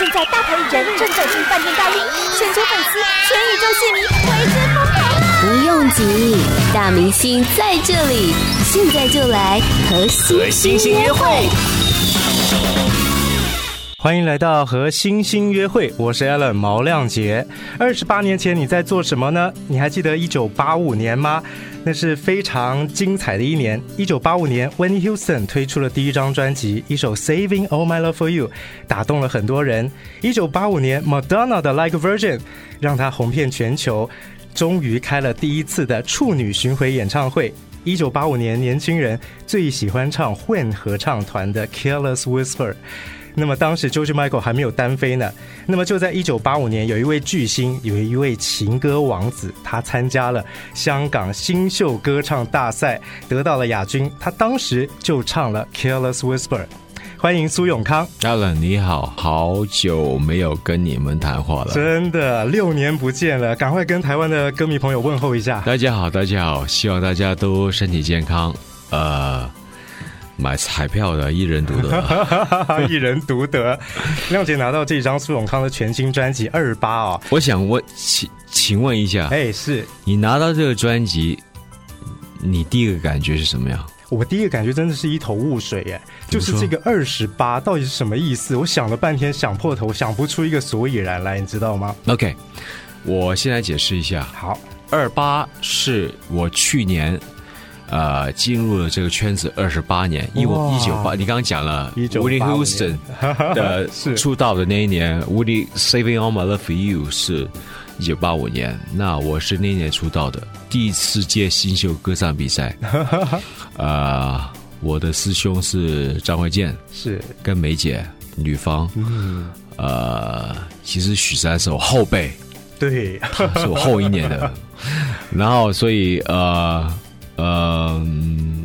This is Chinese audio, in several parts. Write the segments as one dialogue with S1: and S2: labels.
S1: 现在大牌艺人正走进饭店大厅，全球粉丝、全宇宙戏迷为之疯狂！
S2: 不用急，大明星在这里，现在就来和星星约会。
S3: 欢迎来到和星星约会，我是 Alan 毛亮杰。二十八年前你在做什么呢？你还记得一九八五年吗？那是非常精彩的一年。一九八五年，Whitney Houston 推出了第一张专辑，一首《Saving All My Love For You》，打动了很多人。一九八五年，Madonna 的《Like Virgin》让她红遍全球，终于开了第一次的处女巡回演唱会。一九八五年，年轻人最喜欢唱混合唱团的《Careless Whisper》。那么当时 George Michael 还没有单飞呢。那么就在一九八五年，有一位巨星，有一位情歌王子，他参加了香港新秀歌唱大赛，得到了亚军。他当时就唱了《Careless Whisper》。欢迎苏永康
S4: ，Alan，你好，好久没有跟你们谈话了，
S3: 真的六年不见了，赶快跟台湾的歌迷朋友问候一下。
S4: 大家好，大家好，希望大家都身体健康。呃。买彩票的一人独得，
S3: 一人独得。亮姐拿到这张苏永康的全新专辑《二八》哦，
S4: 我想问，请请问一下，
S3: 哎，是
S4: 你拿到这个专辑，你第一个感觉是什么样？
S3: 我第一个感觉真的是一头雾水，哎，就是这个二十八到底是什么意思？我想了半天，想破头，想不出一个所以然来，你知道吗
S4: ？OK，我先来解释一下。
S3: 好，
S4: 二八是我去年。呃，进入了这个圈子二十八年，因为一九八，你刚刚讲了，Whitney Houston 的出道的那一年，Woody Saving All My Love For You 是一九八五年，那我是那一年出道的，第一次届新秀歌唱比赛，呃，我的师兄是张卫健，
S3: 是。
S4: 跟梅姐女方，嗯，呃，其实许三是我后辈，
S3: 对，
S4: 他是我后一年的，然后所以呃。呃，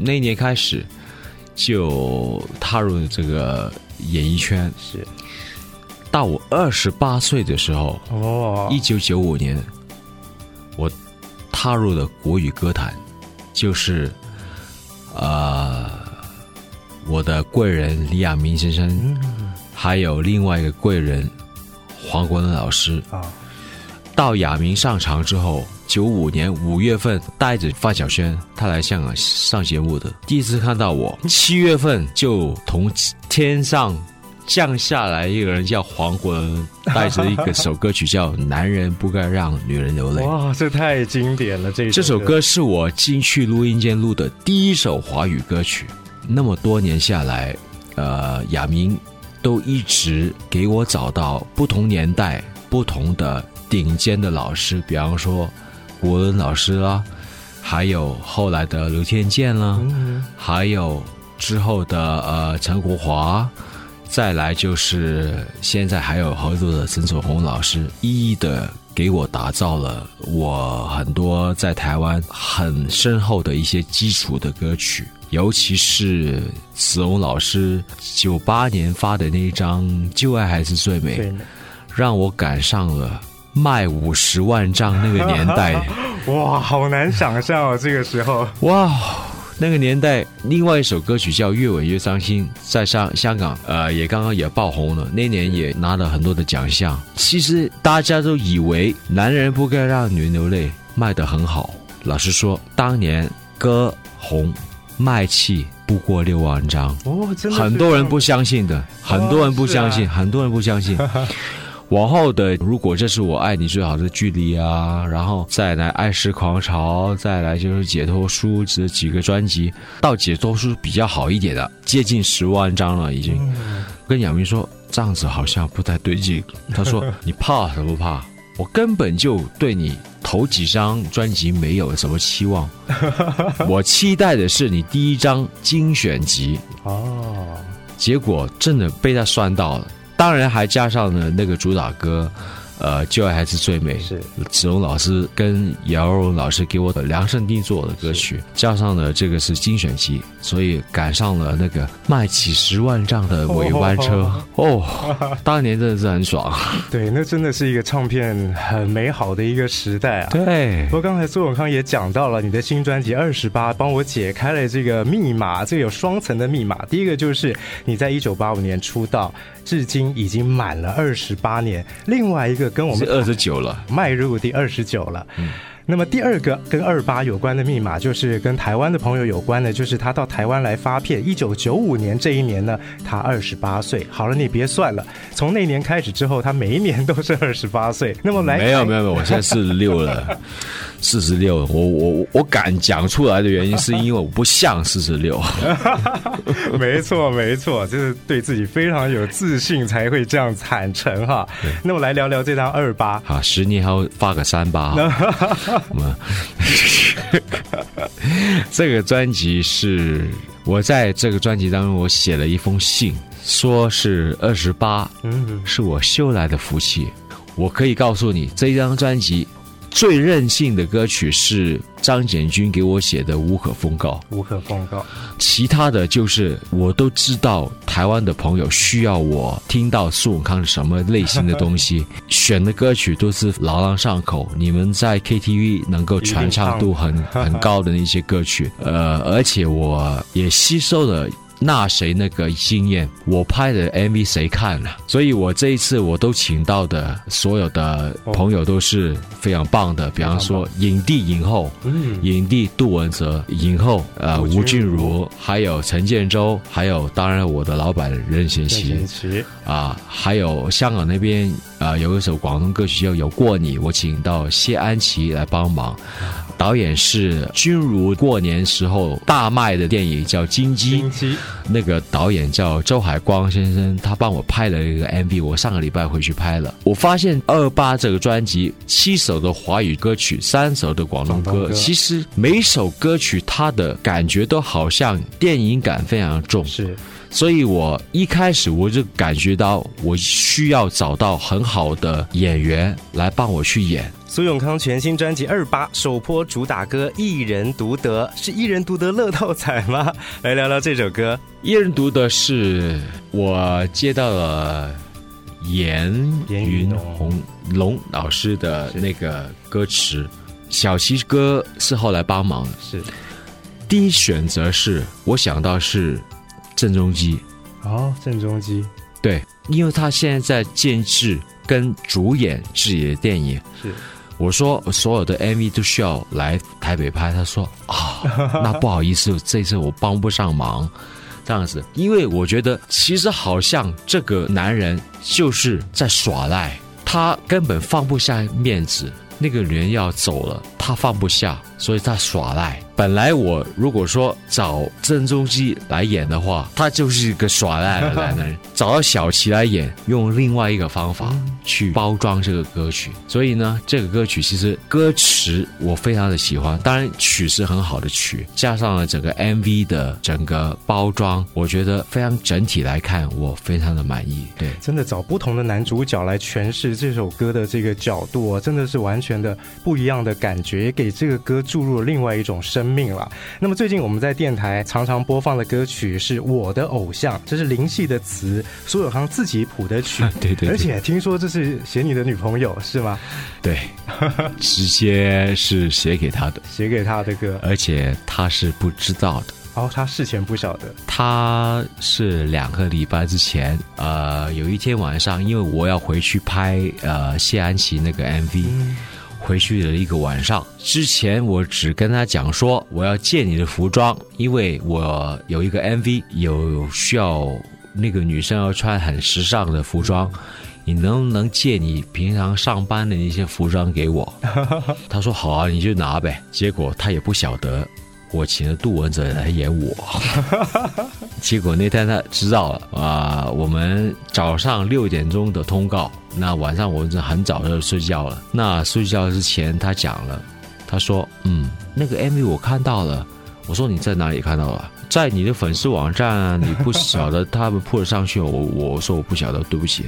S4: 那一年开始就踏入了这个演艺圈，
S3: 是。
S4: 到我二十八岁的时候，哦，一九九五年，我踏入了国语歌坛，就是呃，我的贵人李亚明先生，嗯，还有另外一个贵人黄国伦老师啊。到亚明上场之后，九五年五月份带着范晓萱，他来香港上节目的，第一次看到我。七月份就从天上降下来一个人，叫黄国伦，带着一个首歌曲叫《男人不该让女人流泪》。
S3: 哇，这太经典了！这
S4: 这首歌是我进去录音间录的第一首华语歌曲。那么多年下来，呃，亚明都一直给我找到不同年代不同的。顶尖的老师，比方说国伦老师啦，还有后来的刘天健啦，嗯、还有之后的呃陈国华，再来就是现在还有合作的陈楚红老师，一一的给我打造了我很多在台湾很深厚的一些基础的歌曲，尤其是子龙老师九八年发的那一张《旧爱还是最美》，让我赶上了。卖五十万张那个年代，
S3: 哇，好难想象哦！这个时候，
S4: 哇，那个年代，另外一首歌曲叫《越吻越伤心》，在香香港，呃，也刚刚也爆红了。那年也拿了很多的奖项。其实大家都以为男人不该让女人流泪，卖得很好。老实说，当年歌红卖气不过六万张
S3: 哦，真的，
S4: 很多人不相信的，很多人不相信，很多人不相信。往后的，如果这是我爱你最好的距离啊，然后再来爱是狂潮，再来就是解脱书这几个专辑，到解脱书比较好一点的，接近十万张了已经。跟亚明说这样子好像不太对劲，他说 你怕什么怕？我根本就对你头几张专辑没有什么期望，我期待的是你第一张精选集。哦，结果真的被他算到了。当然还加上了那个主打歌，呃，旧爱还是最美，
S3: 是
S4: 子龙老师跟姚荣老师给我的量身定做的歌曲，加上了这个是精选集，所以赶上了那个卖几十万张的尾班车哦，哦，当年真的是很爽。
S3: 对，那真的是一个唱片很美好的一个时代啊。
S4: 对，
S3: 不过刚才苏永康也讲到了你的新专辑《二十八》，帮我解开了这个密码，这个有双层的密码。第一个就是你在一九八五年出道，至今已经满了二十八年。另外一个。跟我们
S4: 二十九了，
S3: 迈入第二十九了。嗯。那么第二个跟二八有关的密码，就是跟台湾的朋友有关的，就是他到台湾来发片。一九九五年这一年呢，他二十八岁。好了，你别算了，从那年开始之后，他每一年都是二十八岁。那么来，
S4: 没有没有没有，我现在四十六了，四十六。我我我敢讲出来的原因，是因为我不像四十六。
S3: 没错没错，就是对自己非常有自信才会这样坦诚哈。那我来聊聊这张二八。
S4: 好，十年后发个三八。么？这个专辑是我在这个专辑当中，我写了一封信，说是二十八，嗯，是我修来的福气。我可以告诉你，这一张专辑。最任性的歌曲是张简君给我写的《无可奉告》，
S3: 无可奉告。
S4: 其他的就是我都知道，台湾的朋友需要我听到苏永康是什么类型的东西，选的歌曲都是朗朗上口，你们在 KTV 能够传唱度很很高的那些歌曲。呃，而且我也吸收了。那谁那个经验，我拍的 MV 谁看了？所以我这一次我都请到的所有的朋友都是非常棒的，比方说影帝影后，嗯，影帝杜文泽，影后呃吴君如，还有陈建州，还有当然我的老板任贤齐，啊，还有香港那边啊有一首广东歌曲叫《有过你》，我请到谢安琪来帮忙。导演是君如过年时候大卖的电影叫《金鸡》，那个导演叫周海光先生，他帮我拍了一个 MV，我上个礼拜回去拍了。我发现二八这个专辑七首的华语歌曲，三首的广东歌，其实每首歌曲它的感觉都好像电影感非常重，是。所以我一开始我就感觉到我需要找到很好的演员来帮我去演。
S3: 苏永康全新专辑《二八》首播主打歌《一人独得》，是一人独得乐透彩吗？来聊聊这首歌。
S4: 一人独得是我接到了严云红龙老师的那个歌词，小齐哥是后来帮忙的。是第一选择是我想到是郑中基。
S3: 哦，郑中基，
S4: 对，因为他现在在监制跟主演自己的电影。是。我说所有的 MV 都需要来台北拍，他说啊，那不好意思，这次我帮不上忙，这样子，因为我觉得其实好像这个男人就是在耍赖，他根本放不下面子，那个人要走了，他放不下，所以他耍赖。本来我如果说找郑中基来演的话，他就是一个耍赖的男人；找到小齐来演，用另外一个方法去包装这个歌曲。所以呢，这个歌曲其实歌词我非常的喜欢，当然曲是很好的曲，加上了整个 MV 的整个包装，我觉得非常整体来看，我非常的满意。对，
S3: 真的找不同的男主角来诠释这首歌的这个角度啊，真的是完全的不一样的感觉，也给这个歌注入了另外一种生命了。那么最近我们在电台常常播放的歌曲是我的偶像，这是林夕的词，苏有康自己谱的曲。
S4: 对对，对，
S3: 而且听说这是写你的女朋友是吗？
S4: 对，直接是写给他的，
S3: 写给他的歌，
S4: 而且他是不知道的。
S3: 哦，他事前不晓得。
S4: 他是两个礼拜之前，呃，有一天晚上，因为我要回去拍呃谢安琪那个 MV。嗯回去的一个晚上之前，我只跟他讲说我要借你的服装，因为我有一个 MV 有需要那个女生要穿很时尚的服装，你能不能借你平常上班的那些服装给我？他说好啊，你就拿呗。结果他也不晓得。我请了杜汶泽来演我，结果那天他知道了啊。我们早上六点钟的通告，那晚上我们就很早就睡觉了。那睡觉之前他讲了，他说：“嗯，那个 MV 我看到了，我说你在哪里看到的？在你的粉丝网站，你不晓得他们 po 上去，我我说我不晓得，对不起。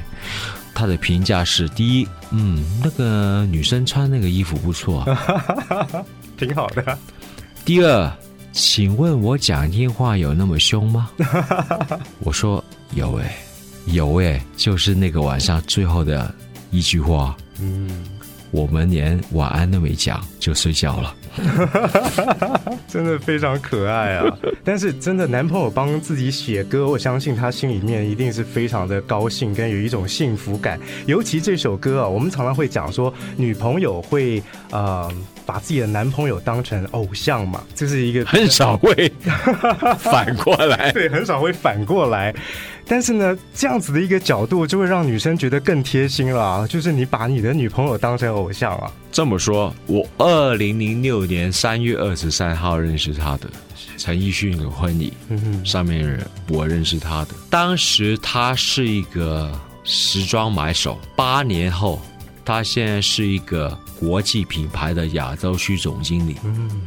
S4: 他的评价是：第一，嗯，那个女生穿那个衣服不错，
S3: 挺好的。
S4: 第二，请问我讲电话有那么凶吗？我说有诶，有诶，就是那个晚上最后的一句话，嗯，我们连晚安都没讲就睡觉了。
S3: 真的非常可爱啊！但是真的，男朋友帮自己写歌，我相信他心里面一定是非常的高兴，跟有一种幸福感。尤其这首歌啊，我们常常会讲说，女朋友会呃把自己的男朋友当成偶像嘛，这是一个
S4: 很少会反过来，
S3: 对，很少会反过来。但是呢，这样子的一个角度就会让女生觉得更贴心了啊，就是你把你的女朋友当成偶像啊。
S4: 这么说，我二零零六年三月二十三号认识他的陈奕迅的婚礼，上面人我认识他的。当时他是一个时装买手，八年后，他现在是一个国际品牌的亚洲区总经理。嗯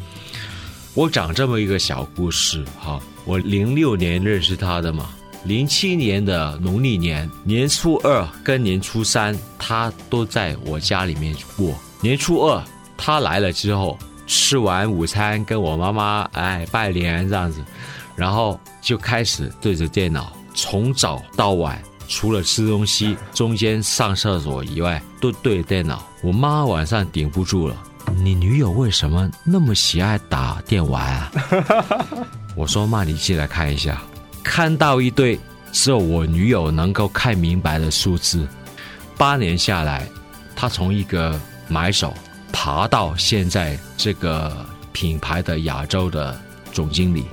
S4: 我讲这么一个小故事哈，我零六年认识他的嘛。零七年的农历年年初二跟年初三，他都在我家里面过。年初二他来了之后，吃完午餐跟我妈妈哎拜年这样子，然后就开始对着电脑，从早到晚，除了吃东西，中间上厕所以外，都对着电脑。我妈晚上顶不住了，你女友为什么那么喜爱打电玩啊？我说妈，你进来看一下。看到一堆只有我女友能够看明白的数字，八年下来，她从一个买手爬到现在这个品牌的亚洲的总经理。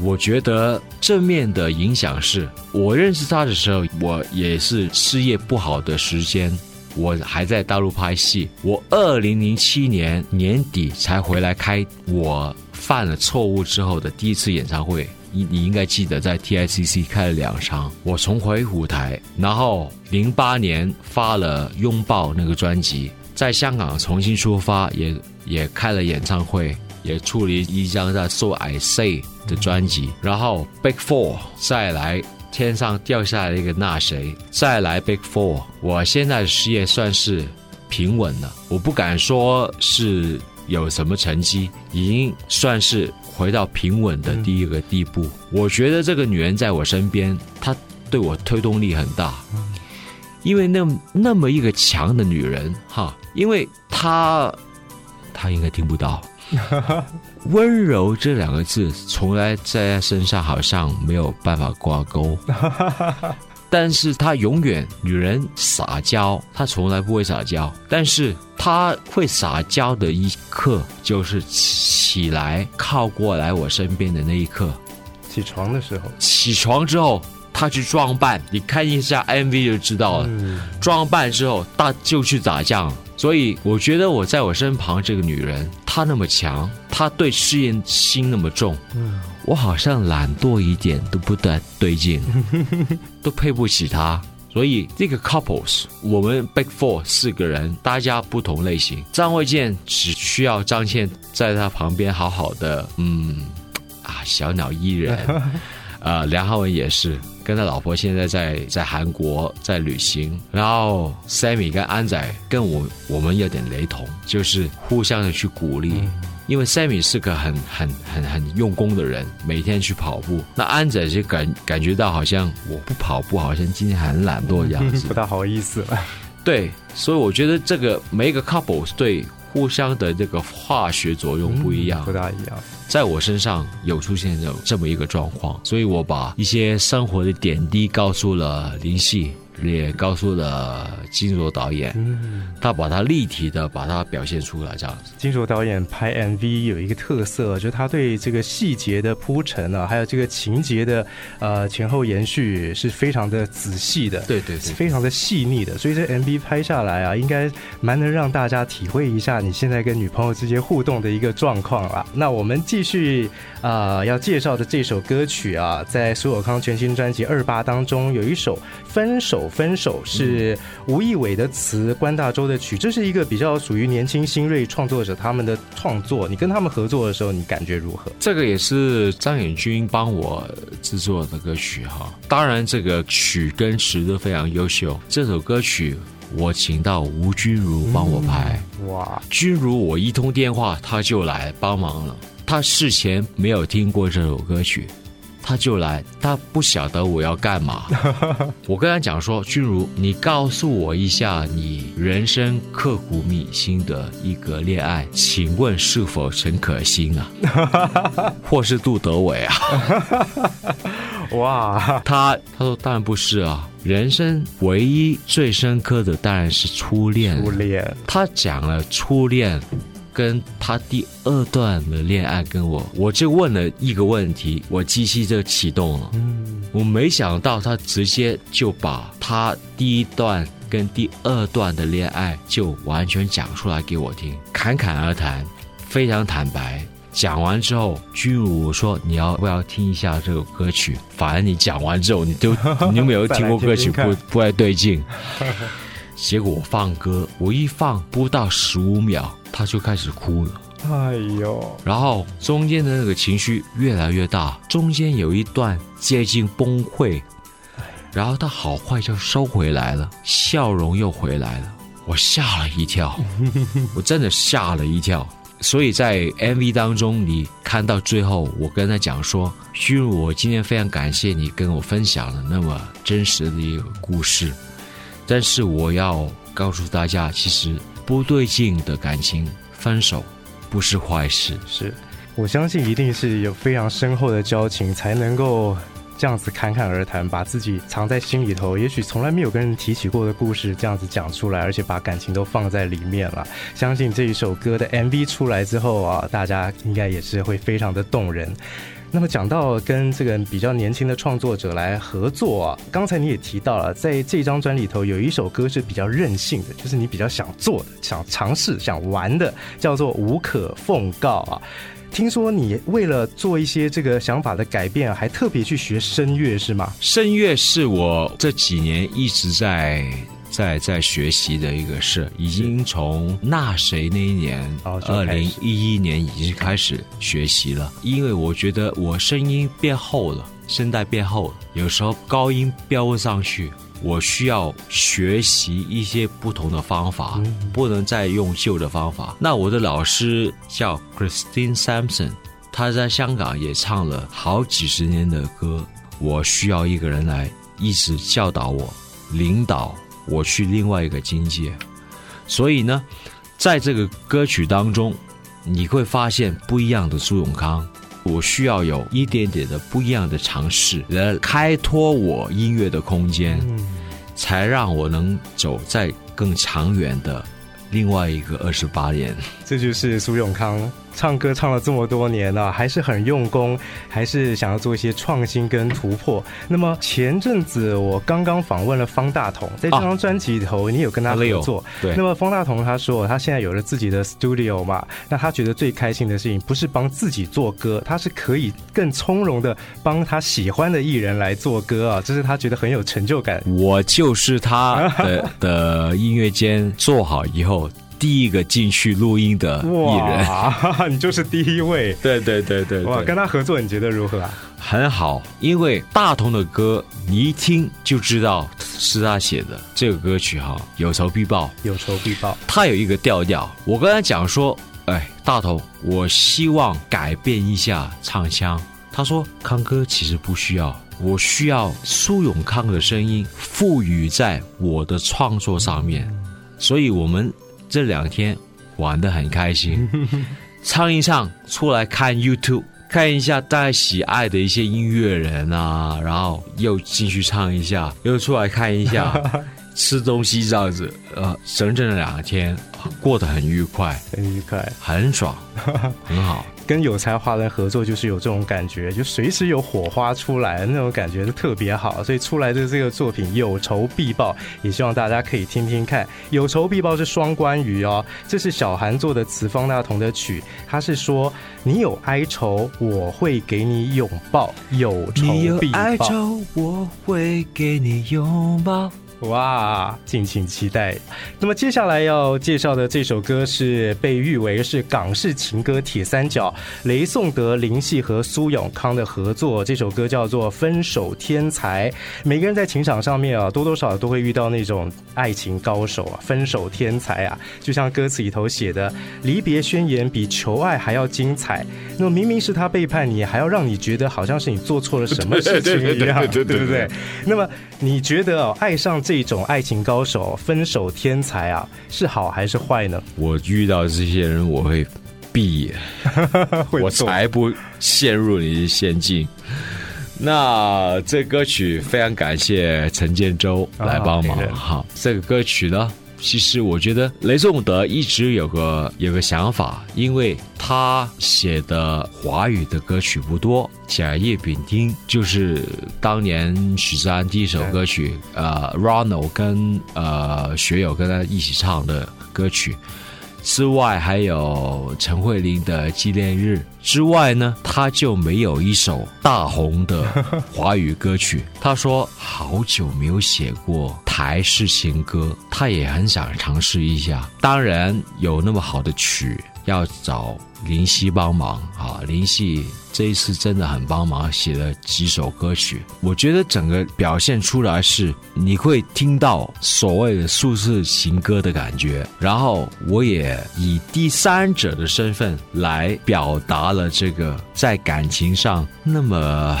S4: 我觉得正面的影响是，我认识他的时候，我也是事业不好的时间，我还在大陆拍戏。我二零零七年年底才回来开我犯了错误之后的第一次演唱会。你你应该记得，在 TICC 开了两场，我重回舞台，然后零八年发了《拥抱》那个专辑，在香港重新出发，也也开了演唱会，也出了一张叫《So I Say》的专辑，然后 Big Four 再来天上掉下来一个那谁，再来 Big Four，我现在的事业算是平稳了，我不敢说是有什么成绩，已经算是。回到平稳的第一个地步，我觉得这个女人在我身边，她对我推动力很大，因为那那么一个强的女人哈，因为她她应该听不到，温柔这两个字从来在他身上好像没有办法挂钩。但是他永远女人撒娇，他从来不会撒娇。但是他会撒娇的一刻，就是起来靠过来我身边的那一刻。
S3: 起床的时候，
S4: 起床之后，他去装扮，你看一下 MV 就知道了。嗯、装扮之后，他就去打仗。所以我觉得我在我身旁这个女人，她那么强，她对事业心那么重。嗯我好像懒惰一点都不太对劲，都配不起她。所以这个 couples，我们 Big Four 四个人，大家不同类型。张卫健只需要张倩在他旁边好好的，嗯，啊，小鸟依人。啊、呃，梁浩文也是跟他老婆现在在在韩国在旅行。然后 Sammy 跟安仔跟我我们有点雷同，就是互相的去鼓励。嗯因为 Sammy 是个很很很很用功的人，每天去跑步。那安仔就感感觉到好像我不跑步，好像今天很懒惰的样子，
S3: 不大好意思了。
S4: 对，所以我觉得这个每一个 couple 对互相的这个化学作用不一样，
S3: 嗯、不大一样。
S4: 在我身上有出现这这么一个状况，所以我把一些生活的点滴告诉了林夕。也告诉了金卓导演，嗯，他把他立体的把它表现出来，这样子。
S3: 金卓导演拍 MV 有一个特色，就是他对这个细节的铺陈啊，还有这个情节的呃前后延续是非常的仔细的，
S4: 对对，对，
S3: 非常的细腻的。所以这 MV 拍下来啊，应该蛮能让大家体会一下你现在跟女朋友之间互动的一个状况啊。那我们继续啊、呃，要介绍的这首歌曲啊，在苏有康全新专辑《二八》当中有一首《分手》。分手是吴亦伟的词，关大洲的曲，这是一个比较属于年轻新锐创作者他们的创作。你跟他们合作的时候，你感觉如何？
S4: 这个也是张远军帮我制作的歌曲哈。当然，这个曲跟词都非常优秀。这首歌曲我请到吴君如帮我拍，
S3: 嗯、哇！
S4: 君如我一通电话他就来帮忙了。他事前没有听过这首歌曲。他就来，他不晓得我要干嘛。我跟他讲说：“君如，你告诉我一下你人生刻骨铭心的一个恋爱，请问是否陈可辛啊，或是杜德伟啊？”
S3: 哇，
S4: 他他说：“当然不是啊，人生唯一最深刻的当然是初恋。”
S3: 初恋，
S4: 他讲了初恋。跟他第二段的恋爱，跟我，我就问了一个问题，我机器就启动了。嗯，我没想到他直接就把他第一段跟第二段的恋爱就完全讲出来给我听，侃侃而谈，非常坦白。讲完之后，君如我说你要不要听一下这首歌曲？反正你讲完之后，你都 你有没有听过歌曲？不不太对劲。结果我放歌，我一放不到十五秒。他就开始哭了，
S3: 哎呦！
S4: 然后中间的那个情绪越来越大，中间有一段接近崩溃，然后他好快就收回来了，笑容又回来了，我吓了一跳，我真的吓了一跳。所以在 MV 当中，你看到最后，我跟他讲说：“君如，我今天非常感谢你跟我分享了那么真实的一个故事，但是我要告诉大家，其实。”不对劲的感情，分手不是坏事。
S3: 是，我相信一定是有非常深厚的交情，才能够这样子侃侃而谈，把自己藏在心里头，也许从来没有跟人提起过的故事，这样子讲出来，而且把感情都放在里面了。相信这一首歌的 MV 出来之后啊，大家应该也是会非常的动人。那么讲到跟这个比较年轻的创作者来合作啊，刚才你也提到了，在这张专里头有一首歌是比较任性的，就是你比较想做的、想尝试、想玩的，叫做《无可奉告》啊。听说你为了做一些这个想法的改变，还特别去学声乐是吗？
S4: 声乐是我这几年一直在。在在学习的一个事，已经从那谁那一年，二零一一年已经开始学习了。因为我觉得我声音变厚了，声带变厚了，有时候高音飙不上去，我需要学习一些不同的方法，不能再用旧的方法。那我的老师叫 Christine Sampson，他在香港也唱了好几十年的歌，我需要一个人来一直教导我，领导。我去另外一个境界，所以呢，在这个歌曲当中，你会发现不一样的苏永康。我需要有一点点的不一样的尝试，来开拓我音乐的空间，才让我能走在更长远的另外一个二十八年。
S3: 这就是苏永康。唱歌唱了这么多年了，还是很用功，还是想要做一些创新跟突破。那么前阵子我刚刚访问了方大同，在这张专辑里头，你有跟他合作。
S4: 对。
S3: 那么方大同他说，他现在有了自己的 studio 嘛，那他觉得最开心的事情不是帮自己做歌，他是可以更从容的帮他喜欢的艺人来做歌啊，这是他觉得很有成就感。
S4: 我就是他的的音乐间做好以后。第一个进去录音的艺人，
S3: 哇，你就是第一位。
S4: 对对对对，对，
S3: 哇，跟他合作你觉得如何啊？
S4: 很好，因为大同的歌你一听就知道是他写的。这个歌曲哈，有仇必报，
S3: 有仇必报。
S4: 他有一个调调，我跟他讲说，哎，大同，我希望改变一下唱腔。他说，康哥其实不需要，我需要苏永康的声音赋予在我的创作上面，所以我们。这两天玩得很开心，唱一唱，出来看 YouTube，看一下大家喜爱的一些音乐人啊，然后又进去唱一下，又出来看一下，吃东西这样子，呃，整整两天过得很愉快，
S3: 很愉快，
S4: 很爽，很好。
S3: 跟有才华人合作，就是有这种感觉，就随时有火花出来，那种感觉是特别好。所以出来的这个作品有仇必报，也希望大家可以听听看。有仇必报是双关语哦，这是小韩做的词，方大同的曲。他是说，你有哀愁，我会给你拥抱。有仇必
S4: 报。我会给你拥抱。
S3: 哇，敬请期待。那么接下来要介绍的这首歌是被誉为是港式情歌铁三角，雷颂德、林夕和苏永康的合作。这首歌叫做《分手天才》。每个人在情场上面啊，多多少少都会遇到那种爱情高手啊，分手天才啊。就像歌词里头写的，离别宣言比求爱还要精彩。那么明明是他背叛你，还要让你觉得好像是你做错了什么事情一样，对不对？那么你觉得哦，爱上 这种爱情高手、分手天才啊，是好还是坏呢？
S4: 我遇到这些人，我会闭眼，我才不陷入你的陷阱。那这歌曲非常感谢陈建州来帮忙。好，这个歌曲呢？其实我觉得雷颂德一直有个有个想法，因为他写的华语的歌曲不多，《甲乙丙丁》就是当年许志安第一首歌曲，呃，Ronald 跟呃学友跟他一起唱的歌曲。之外，还有陈慧琳的《纪念日》之外呢，他就没有一首大红的华语歌曲。他说好久没有写过台式情歌，他也很想尝试一下。当然，有那么好的曲，要找林夕帮忙啊！林夕这一次真的很帮忙，写了几首歌曲。我觉得整个表现出来是你会听到所谓的数字情歌的感觉。然后我也以第三者的身份来表达了这个在感情上那么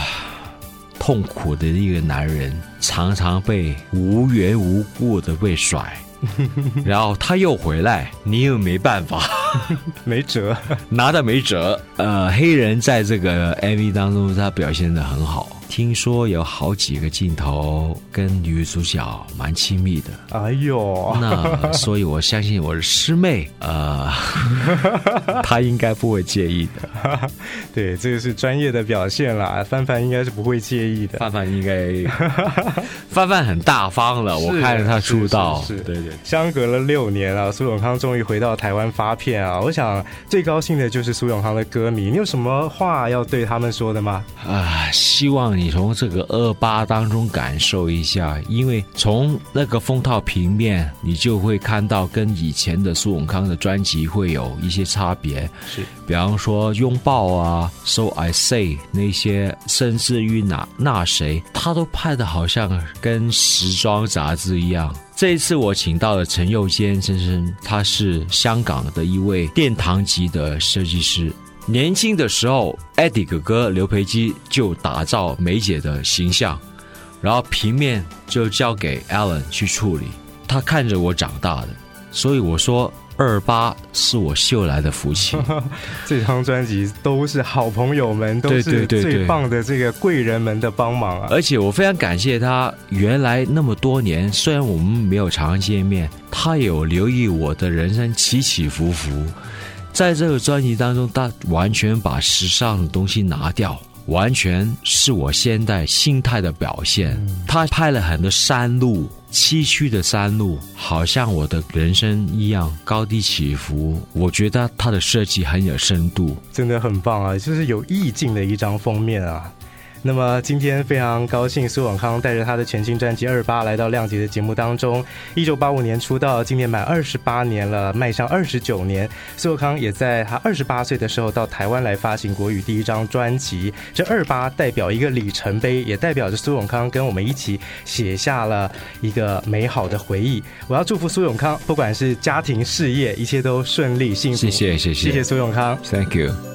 S4: 痛苦的一个男人，常常被无缘无故的被甩。然后他又回来，你又没办法，
S3: 没辙，
S4: 拿的没辙。呃，黑人在这个 MV 当中，他表现的很好。听说有好几个镜头跟女主角蛮亲密的，
S3: 哎呦，
S4: 那所以我相信我的师妹，呃，她应该不会介意的。
S3: 对，这个是专业的表现啦，范范应该是不会介意的。
S4: 范范应该，范范很大方了，我看着他出道，
S3: 是，
S4: 对对。
S3: 相隔了六年啊，苏永康终于回到台湾发片啊！我想最高兴的就是苏永康的歌迷，你有什么话要对他们说的吗？
S4: 啊，希望你。你从这个二八当中感受一下，因为从那个封套平面，你就会看到跟以前的苏永康的专辑会有一些差别。
S3: 是，
S4: 比方说拥抱啊，So I Say 那些，甚至于哪那谁，他都拍的好像跟时装杂志一样。这一次我请到了陈佑坚先生，他是香港的一位殿堂级的设计师。年轻的时候，Eddie 哥哥刘培基就打造梅姐的形象，然后平面就交给 Alan 去处理。他看着我长大的，所以我说二八是我秀来的福气。
S3: 这张专辑都是好朋友们，都是最棒的这个贵人们的帮忙啊！
S4: 而且我非常感谢他，原来那么多年，虽然我们没有常见面，他有留意我的人生起起伏伏。在这个专辑当中，他完全把时尚的东西拿掉，完全是我现代心态的表现。他拍了很多山路，崎岖的山路，好像我的人生一样高低起伏。我觉得他的设计很有深度，
S3: 真的很棒啊！就是有意境的一张封面啊。那么今天非常高兴，苏永康带着他的全新专辑《二八》来到亮姐的节目当中。一九八五年出道，今年满二十八年了，迈向二十九年。苏永康也在他二十八岁的时候到台湾来发行国语第一张专辑。这二八代表一个里程碑，也代表着苏永康跟我们一起写下了一个美好的回忆。我要祝福苏永康，不管是家庭事业，一切都顺利幸福。
S4: 谢谢谢谢谢谢苏永康，Thank you。